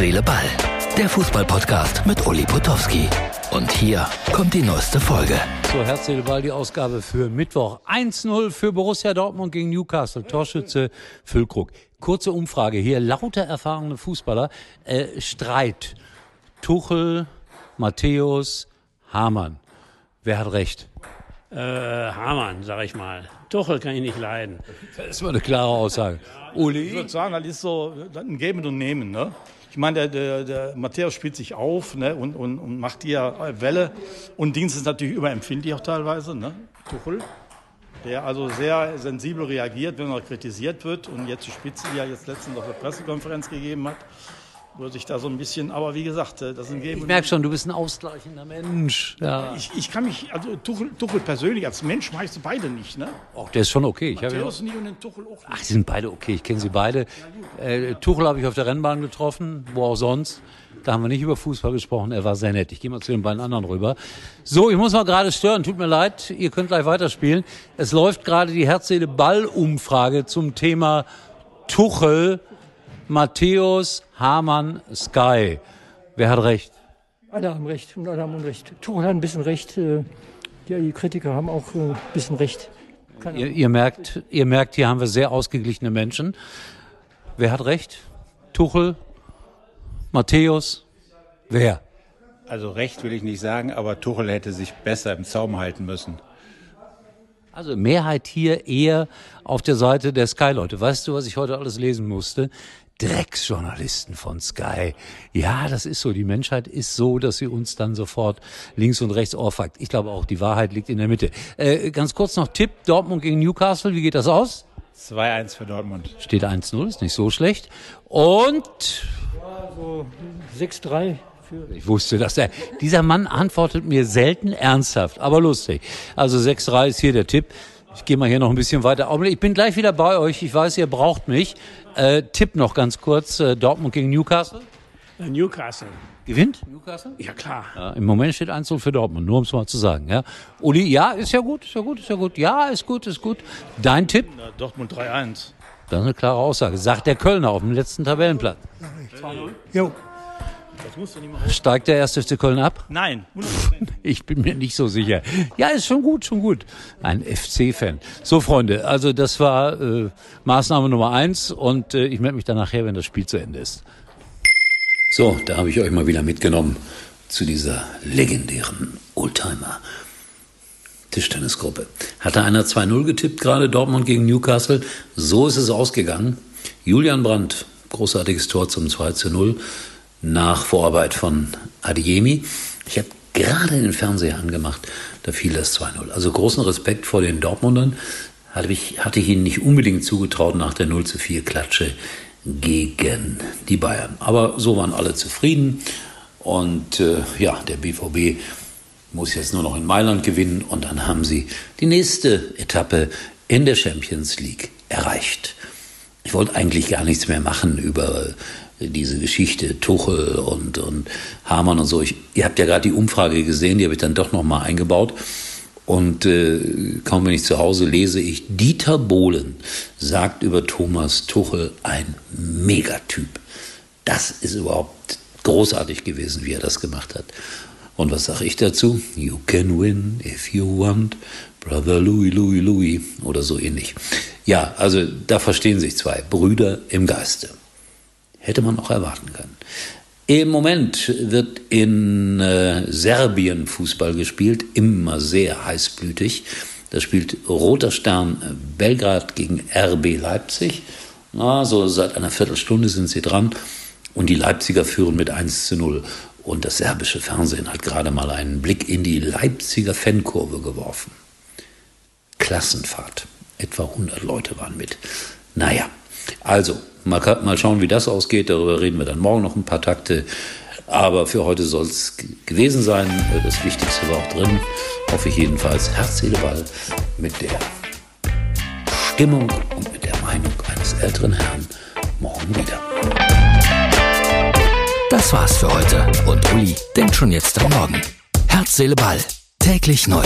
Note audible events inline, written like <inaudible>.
Seele, Ball. Der Fußballpodcast mit Uli Potowski. Und hier kommt die neueste Folge. So, Herz, Seele, Ball, die Ausgabe für Mittwoch. 1-0 für Borussia Dortmund gegen Newcastle. Torschütze Füllkrug. Kurze Umfrage hier. Lauter erfahrene Fußballer. Äh, Streit. Tuchel, Matthäus, Hamann. Wer hat recht? Äh, Hamann, sag ich mal. Tuchel kann ich nicht leiden. Das ist mal eine klare Aussage. Ich Uli? würde sagen, das ist so ein Geben und Nehmen. Ne? Ich meine, der, der, der Matthäus spielt sich auf ne? und, und, und macht hier Welle. Und Dienst ist natürlich überempfindlich auch teilweise. Ne? Tuchel, der also sehr sensibel reagiert, wenn er kritisiert wird. Und jetzt die Spitze, die er jetzt letztens auf der Pressekonferenz gegeben hat, wo er sich da so ein bisschen, aber wie gesagt, das ist ein Geben Ich merke schon, du bist ein ausgleichender Mensch. Ja. Ich, ich kann mich, also Tuchel, Tuchel persönlich als Mensch mag ich sie beide nicht. Ne? Auch der ist schon okay. Ich habe ja Matthäus nicht und den Tuchel auch nicht. Ach, sie sind beide okay. Ich kenne sie beide. Äh, Tuchel habe ich auf der Rennbahn getroffen, wo auch sonst. Da haben wir nicht über Fußball gesprochen. Er war sehr nett. Ich gehe mal zu den beiden anderen rüber. So, ich muss mal gerade stören. Tut mir leid. Ihr könnt gleich weiterspielen. Es läuft gerade die Herzseele-Ball-Umfrage zum Thema Tuchel, Matthäus, Hamann, Sky. Wer hat recht? Alle haben recht und alle haben Unrecht. Tuchel hat ein bisschen recht. äh, Die Kritiker haben auch äh, ein bisschen recht. Ihr, ihr merkt, ihr merkt, hier haben wir sehr ausgeglichene Menschen. Wer hat recht? Tuchel, Matthäus, wer? Also recht will ich nicht sagen, aber Tuchel hätte sich besser im Zaum halten müssen. Also Mehrheit hier eher auf der Seite der Sky-Leute. Weißt du, was ich heute alles lesen musste? Drecksjournalisten von Sky. Ja, das ist so. Die Menschheit ist so, dass sie uns dann sofort links und rechts ohrfeigt. Ich glaube auch, die Wahrheit liegt in der Mitte. Äh, ganz kurz noch Tipp, Dortmund gegen Newcastle. Wie geht das aus? 2-1 für Dortmund. Steht 1-0, ist nicht so schlecht. Und so 6-3 für Ich wusste, dass er. Dieser Mann antwortet mir selten ernsthaft, aber lustig. Also 6-3 ist hier der Tipp. Ich gehe mal hier noch ein bisschen weiter. Ich bin gleich wieder bei euch. Ich weiß, ihr braucht mich. Äh, Tipp noch ganz kurz. Äh, Dortmund gegen Newcastle. Äh, Newcastle. Gewinnt Newcastle? Ja, klar. Ja, Im Moment steht 1-0 für Dortmund, nur um es mal zu sagen. Ja. Uli, ja, ist ja gut, ist ja gut, ist ja gut. Ja, ist gut, ist gut. Dein Tipp? Ja, Dortmund 3-1. Das ist eine klare Aussage. Sagt der Kölner auf dem letzten Tabellenplatz. Jo. Steigt der erste FC Köln ab? Nein, 100%. <laughs> Ich bin mir nicht so sicher. Ja, ist schon gut, schon gut. Ein FC-Fan. So, Freunde, also das war äh, Maßnahme Nummer eins und äh, ich melde mich dann nachher, wenn das Spiel zu Ende ist. So, da habe ich euch mal wieder mitgenommen zu dieser legendären Oldtimer. Tischtennisgruppe. Hatte einer 2-0 getippt, gerade Dortmund gegen Newcastle. So ist es ausgegangen. Julian Brandt, großartiges Tor zum 2-0 nach Vorarbeit von Adiemi. Ich habe gerade den Fernseher angemacht, da fiel das 2-0. Also großen Respekt vor den Dortmundern. Hatte ich, hatte ich ihnen nicht unbedingt zugetraut nach der 0 zu 4 Klatsche gegen die Bayern. Aber so waren alle zufrieden. Und äh, ja, der BVB muss jetzt nur noch in Mailand gewinnen und dann haben sie die nächste Etappe in der Champions League erreicht. Ich wollte eigentlich gar nichts mehr machen über diese Geschichte Tuchel und, und Hamann und so. Ich, ihr habt ja gerade die Umfrage gesehen, die habe ich dann doch nochmal eingebaut. Und äh, kaum wenn ich zu Hause lese ich, Dieter Bohlen sagt über Thomas Tuchel ein Megatyp. Das ist überhaupt großartig gewesen, wie er das gemacht hat. Und was sage ich dazu? You can win if you want, Brother Louis, Louis, Louis oder so ähnlich. Ja, also da verstehen sich zwei Brüder im Geiste. Hätte man auch erwarten können. Im Moment wird in äh, Serbien Fußball gespielt, immer sehr heißblütig. Da spielt Roter Stern Belgrad gegen RB Leipzig. Na, so seit einer Viertelstunde sind sie dran. Und die Leipziger führen mit 1 zu 0. Und das serbische Fernsehen hat gerade mal einen Blick in die Leipziger Fankurve geworfen. Klassenfahrt. Etwa 100 Leute waren mit. Naja, also, mal, mal schauen, wie das ausgeht. Darüber reden wir dann morgen noch ein paar Takte. Aber für heute soll es gewesen sein. Das Wichtigste war auch drin. Hoffe ich jedenfalls. Herz, Seele, Ball mit der Stimmung und mit der Meinung eines älteren Herrn morgen wieder. Das war's für heute. Und Uli denkt schon jetzt am Morgen. Herz, Seele, Ball. Täglich neu.